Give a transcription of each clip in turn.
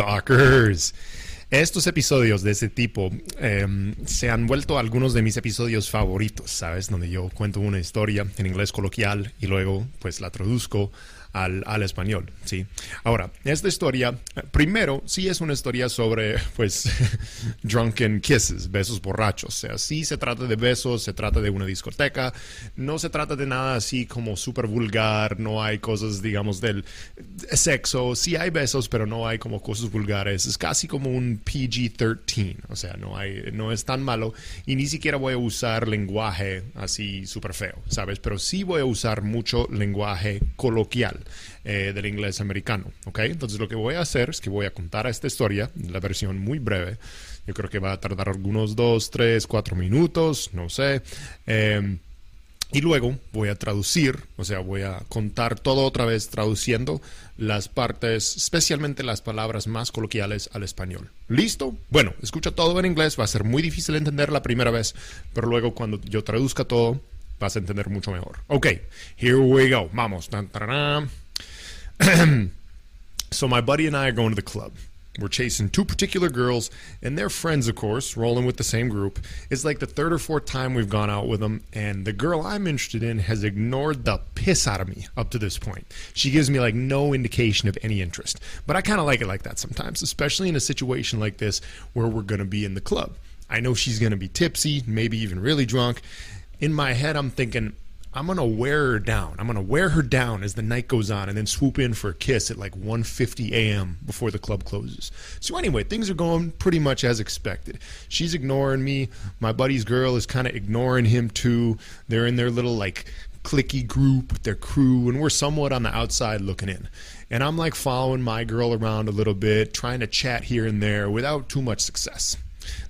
Talkers. Estos episodios de ese tipo em, se han vuelto algunos de mis episodios favoritos, ¿sabes? Donde yo cuento una historia en inglés coloquial y luego pues la traduzco al, al, español, ¿sí? Ahora, esta historia, primero, sí es una historia sobre, pues, drunken kisses, besos borrachos. O sea, sí se trata de besos, se trata de una discoteca, no se trata de nada así como súper vulgar, no hay cosas, digamos, del sexo, sí hay besos, pero no hay como cosas vulgares. Es casi como un PG-13, o sea, no, hay, no es tan malo y ni siquiera voy a usar lenguaje así súper feo, ¿sabes? Pero sí voy a usar mucho lenguaje coloquial. Eh, del inglés americano. ¿ok? Entonces lo que voy a hacer es que voy a contar esta historia, la versión muy breve. Yo creo que va a tardar algunos dos, tres, cuatro minutos, no sé. Eh, y luego voy a traducir, o sea, voy a contar todo otra vez traduciendo las partes, especialmente las palabras más coloquiales al español. ¿Listo? Bueno, escucha todo en inglés, va a ser muy difícil entender la primera vez, pero luego cuando yo traduzca todo, vas a entender mucho mejor. Ok, here we go. Vamos. so my buddy and I are going to the club. We're chasing two particular girls, and they're friends, of course, rolling with the same group. It's like the third or fourth time we've gone out with them, and the girl I'm interested in has ignored the piss out of me up to this point. She gives me like no indication of any interest. But I kind of like it like that sometimes, especially in a situation like this where we're going to be in the club. I know she's going to be tipsy, maybe even really drunk. In my head, I'm thinking, I'm gonna wear her down. I'm gonna wear her down as the night goes on, and then swoop in for a kiss at like 1:50 a.m. before the club closes. So anyway, things are going pretty much as expected. She's ignoring me. My buddy's girl is kind of ignoring him too. They're in their little like clicky group with their crew, and we're somewhat on the outside looking in. And I'm like following my girl around a little bit, trying to chat here and there without too much success.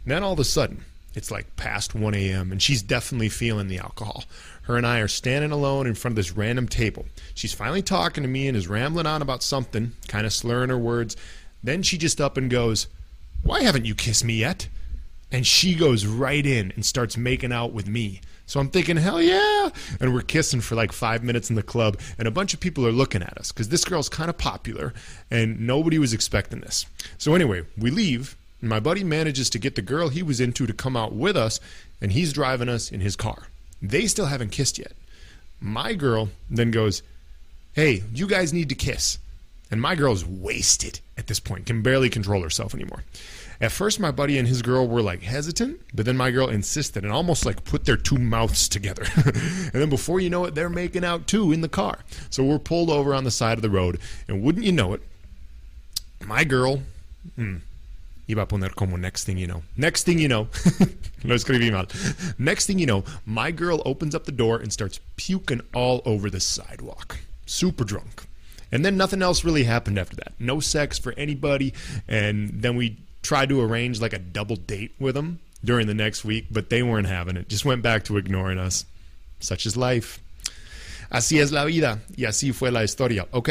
then all of a sudden, it's like past 1 a.m., and she's definitely feeling the alcohol. Her and I are standing alone in front of this random table. She's finally talking to me and is rambling on about something, kind of slurring her words. Then she just up and goes, Why haven't you kissed me yet? And she goes right in and starts making out with me. So I'm thinking, hell yeah. And we're kissing for like five minutes in the club, and a bunch of people are looking at us because this girl's kind of popular, and nobody was expecting this. So anyway, we leave, my buddy manages to get the girl he was into to come out with us, and he's driving us in his car. They still haven't kissed yet. My girl then goes, Hey, you guys need to kiss. And my girl's wasted at this point, can barely control herself anymore. At first, my buddy and his girl were like hesitant, but then my girl insisted and almost like put their two mouths together. and then before you know it, they're making out too in the car. So we're pulled over on the side of the road, and wouldn't you know it, my girl, hmm, iba a poner como next thing you know. Next thing you know, lo escribí mal. Next thing you know, my girl opens up the door and starts puking all over the sidewalk. Super drunk. And then nothing else really happened after that. No sex for anybody. And then we tried to arrange like a double date with them during the next week, but they weren't having it. Just went back to ignoring us. Such is life. Así es la vida. Y así fue la historia. Ok.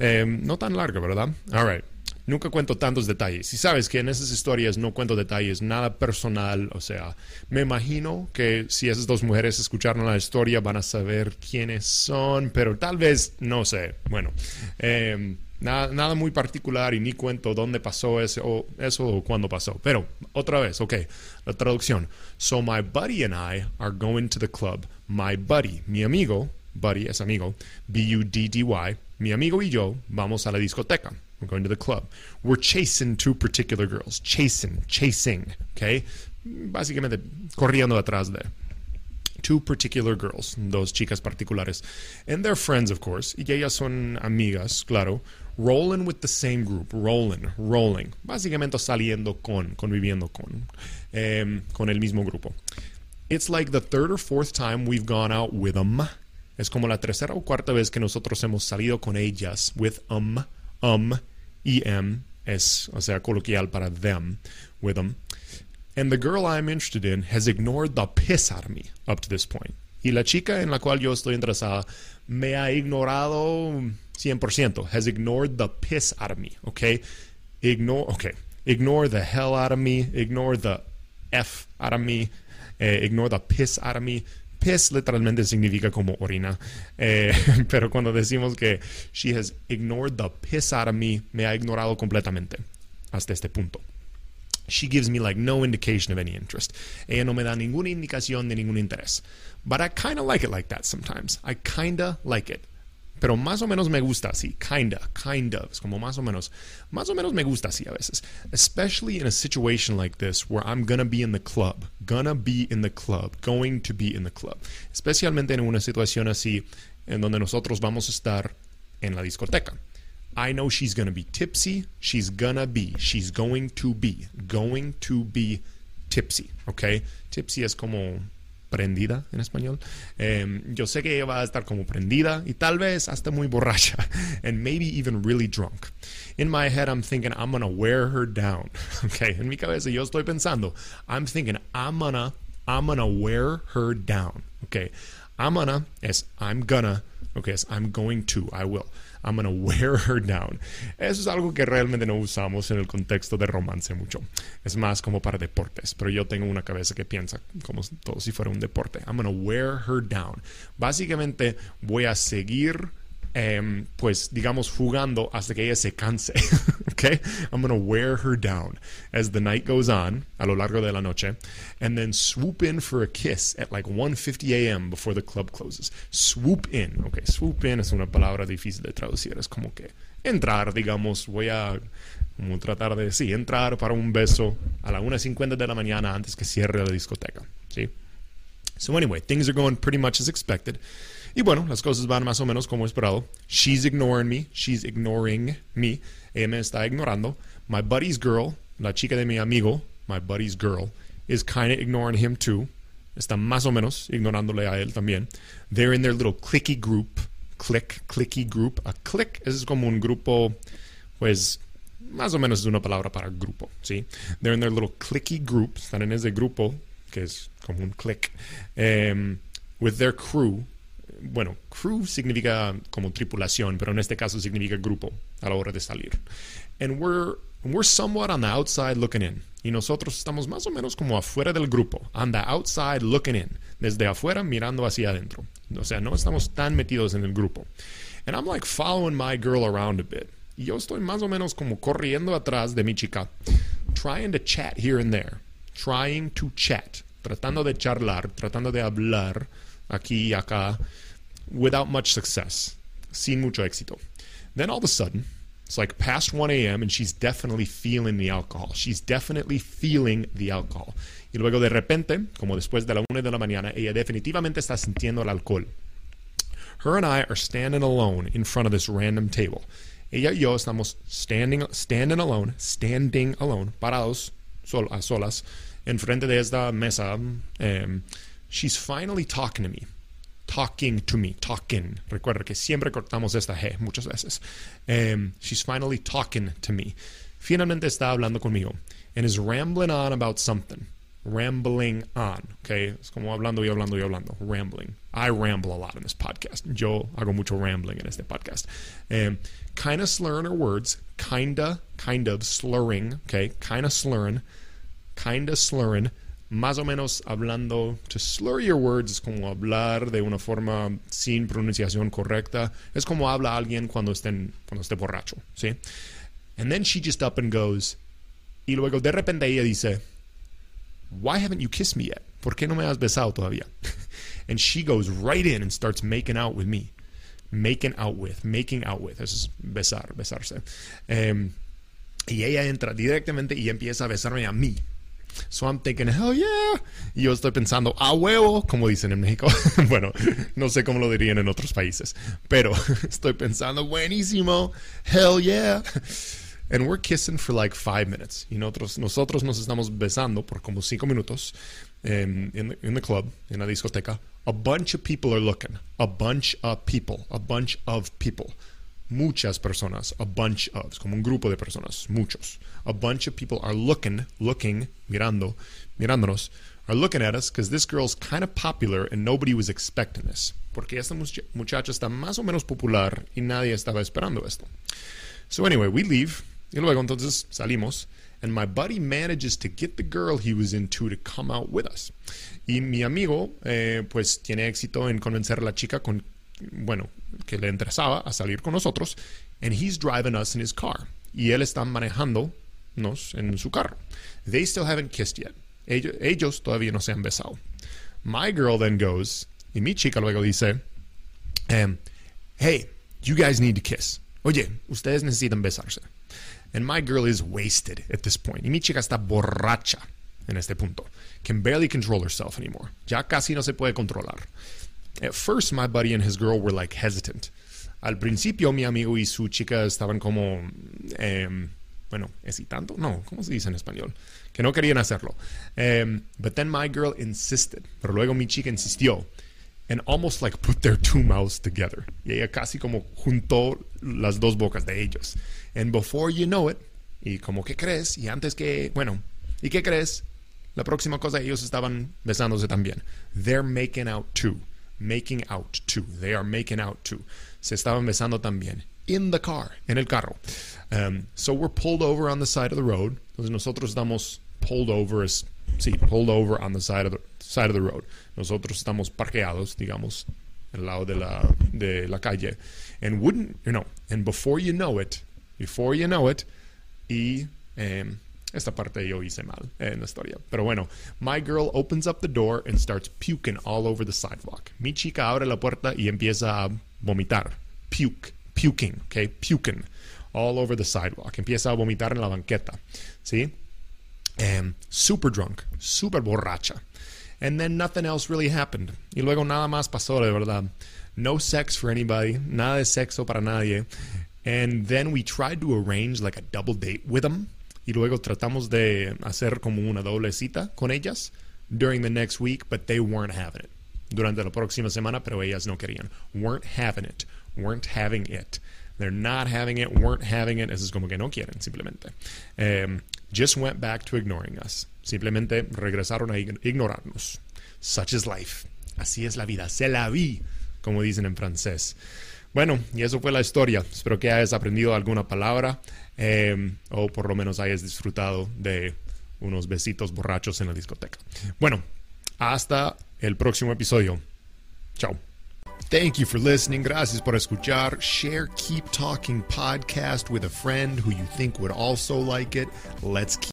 Eh, no tan larga, ¿verdad? All right. Nunca cuento tantos detalles. Y sabes que en esas historias no cuento detalles, nada personal. O sea, me imagino que si esas dos mujeres escucharon la historia van a saber quiénes son, pero tal vez, no sé. Bueno, eh, nada, muy particular y ni cuento dónde pasó eso o, eso o cuándo pasó. Pero otra vez, ok, la traducción. So my buddy and I are going to the club. My buddy, mi amigo, buddy es amigo, B-U-D-D-Y, mi amigo y yo vamos a la discoteca. We're going to the club. We're chasing two particular girls. Chasing, chasing, okay? Básicamente corriendo atrás de. Two particular girls, those chicas particulares. And they're friends, of course. Y ellas son amigas, claro. Rolling with the same group. Rolling, rolling. Básicamente saliendo con, conviviendo con, con el mismo grupo. It's like the third or fourth time we've gone out with them. Es como la tercera o cuarta vez que nosotros hemos salido con ellas with them um, em, as o sea, coloquial para them, with them. And the girl I'm interested in has ignored the piss out of me up to this point. Y la chica en la cual yo estoy interesada me ha ignorado 100%. Has ignored the piss out of me, okay? Ignore, okay. Ignore the hell out of me. Ignore the F out of me. Eh, ignore the piss out of me. Piss literalmente significa como orina. Eh, pero cuando decimos que she has ignored the piss out of me, me ha ignorado completamente hasta este punto. She gives me like no indication of any interest. Ella no me da ninguna indicación de ningún interés. But I kind of like it like that sometimes. I kind of like it. Pero más o menos me gusta así. Kinda, kind of. Es como más o menos. Más o menos me gusta así a veces. Especially in a situation like this where I'm gonna be in the club. Gonna be in the club. Going to be in the club. Especialmente en una situación así en donde nosotros vamos a estar en la discoteca. I know she's to be tipsy. She's gonna be. She's going to be. Going to be tipsy. Okay? Tipsy es como prendida en español. Um, yo sé que ella va a estar como prendida y tal vez hasta muy borracha. And maybe even really drunk. In my head, I'm thinking, I'm gonna wear her down. Okay? En mi cabeza, yo estoy pensando, I'm thinking, I'm gonna, I'm gonna wear her down. Okay? I'm gonna es I'm gonna. Okay? Es I'm going to. I will. I'm gonna wear her down. Eso es algo que realmente no usamos en el contexto de romance mucho. Es más como para deportes, pero yo tengo una cabeza que piensa como todo si fuera un deporte. I'm gonna wear her down. Básicamente voy a seguir um, pues digamos jugando hasta que ella se canse. okay? I'm gonna wear her down as the night goes on, a lo largo de la noche, and then swoop in for a kiss at like 1:50 a.m. before the club closes. Swoop in. Okay, swoop in es una palabra difícil de traducir, es como que entrar, digamos, voy a como tratar de sí, entrar para un beso a la 1:50 de la mañana antes que cierre la discoteca, ¿sí? So anyway, things are going pretty much as expected. Y bueno, las cosas van más o menos como esperado. She's ignoring me. She's ignoring me. Ella me está ignorando. My buddy's girl, la chica de mi amigo, my buddy's girl, is kind of ignoring him too. Está más o menos ignorándole a él también. They're in their little clicky group. Click, clicky group. A click es como un grupo, pues, más o menos es una palabra para grupo, ¿sí? They're in their little clicky group. Están en ese grupo, que es como un click. Um, with their crew, bueno, crew significa como tripulación, pero en este caso significa grupo a la hora de salir. And we're, we're somewhat on the outside looking in. Y nosotros estamos más o menos como afuera del grupo, on the outside looking in, desde afuera mirando hacia adentro. O sea, no estamos tan metidos en el grupo. And I'm like following my girl around a bit. Y yo estoy más o menos como corriendo atrás de mi chica, trying to chat here and there, trying to chat, tratando de charlar, tratando de hablar aquí y acá without much success, sin mucho éxito. Then all of a sudden, it's like past 1 a.m. and she's definitely feeling the alcohol. She's definitely feeling the alcohol. Y luego de repente, como después de la 1 de la mañana, ella definitivamente está sintiendo el alcohol. Her and I are standing alone in front of this random table. Ella y yo estamos standing, standing alone, standing alone, parados, sol, a solas, en frente de esta mesa. Um, she's finally talking to me. Talking to me, talking. Recuerda que siempre cortamos esta G muchas veces. Um, she's finally talking to me. Finalmente está hablando conmigo. And is rambling on about something. Rambling on. Okay. Es como hablando y hablando y hablando. Rambling. I ramble a lot in this podcast. Yo hago mucho rambling en este podcast. Um, kind of slurring her words. Kinda, kind of slurring. Okay. Kind of slurring. Kind of slurring más o menos hablando, to slur your words es como hablar de una forma sin pronunciación correcta. Es como habla alguien cuando, estén, cuando esté borracho, ¿sí? And then she just up and goes, y luego de repente ella dice, Why haven't you kissed me yet? ¿Por qué no me has besado todavía? and she goes right in and starts making out with me. Making out with, making out with. Eso es besar, besarse. Um, y ella entra directamente y empieza a besarme a mí. So I'm thinking, hell yeah. Y yo estoy pensando, a huevo, como dicen en México. bueno, no sé cómo lo dirían en otros países, pero estoy pensando, buenísimo, hell yeah. And we're kissing for like five minutes. Y nosotros, nosotros nos estamos besando por como cinco minutos in, the, in the club, en la discoteca. A bunch of people are looking. A bunch of people. A bunch of people. Muchas personas, a bunch of, como un grupo de personas, muchos. A bunch of people are looking, looking, mirando, mirándonos, are looking at us because this girl's kind of popular and nobody was expecting this. Porque esta muchacha está más o menos popular y nadie estaba esperando esto. So anyway, we leave. Y luego entonces salimos. And my buddy manages to get the girl he was into to come out with us. Y mi amigo, eh, pues tiene éxito en convencer a la chica con, bueno, que le interesaba a salir con nosotros. And he's driving us in his car. Y él está manejándonos en su carro. They still haven't kissed yet. Ellos, ellos todavía no se han besado. My girl then goes, y mi chica luego dice, um, hey, you guys need to kiss. Oye, ustedes necesitan besarse. And my girl is wasted at this point. Y mi chica está borracha en este punto. Can barely control herself anymore. Ya casi no se puede controlar. At first, my buddy and his girl were like hesitant. Al principio, mi amigo y su chica estaban como, um, bueno, hesitando. No, ¿cómo se dice en español? Que no querían hacerlo. Um, but then my girl insisted. Pero luego mi chica insistió. And almost like put their two mouths together. Y ella casi como juntó las dos bocas de ellos. And before you know it, y como que crees, y antes que, bueno, ¿y qué crees? La próxima cosa, ellos estaban besándose también. They're making out too. Making out too. They are making out too. Se estaban besando también. In the car, en el carro. Um, so we're pulled over on the side of the road. Entonces nosotros estamos pulled over, es, sí, pulled over on the side of the, side of the road. Nosotros estamos parqueados, digamos, al lado de la, de la calle. And wouldn't, you know, and before you know it, before you know it, y um, esta parte yo hice mal en la historia. Pero bueno, my girl opens up the door and starts puking all over the sidewalk. Mi chica abre la puerta y empieza a vomitar. Puke, puking, okay, puking all over the sidewalk. Empieza a vomitar en la banqueta, ¿sí? Um, super drunk, super borracha. And then nothing else really happened. Y luego nada más pasó, de verdad. No sex for anybody, nada de sexo para nadie. And then we tried to arrange like a double date with them. Y luego tratamos de hacer como una doble cita con ellas during the next week, but they weren't having it. Durante la próxima semana, pero ellas no querían. Weren't having it. Weren't having it. They're not having it, weren't having it. Eso es como que no quieren, simplemente. Um, just went back to ignoring us. Simplemente regresaron a ignorarnos. Such is life. Así es la vida. Se la vi, como dicen en francés. Bueno, y eso fue la historia. Espero que hayas aprendido alguna palabra eh, o por lo menos hayas disfrutado de unos besitos borrachos en la discoteca. Bueno, hasta el próximo episodio. Chao. Thank you for listening. Gracias por escuchar. Share Keep Talking podcast with a friend who you think would also like it. Let's keep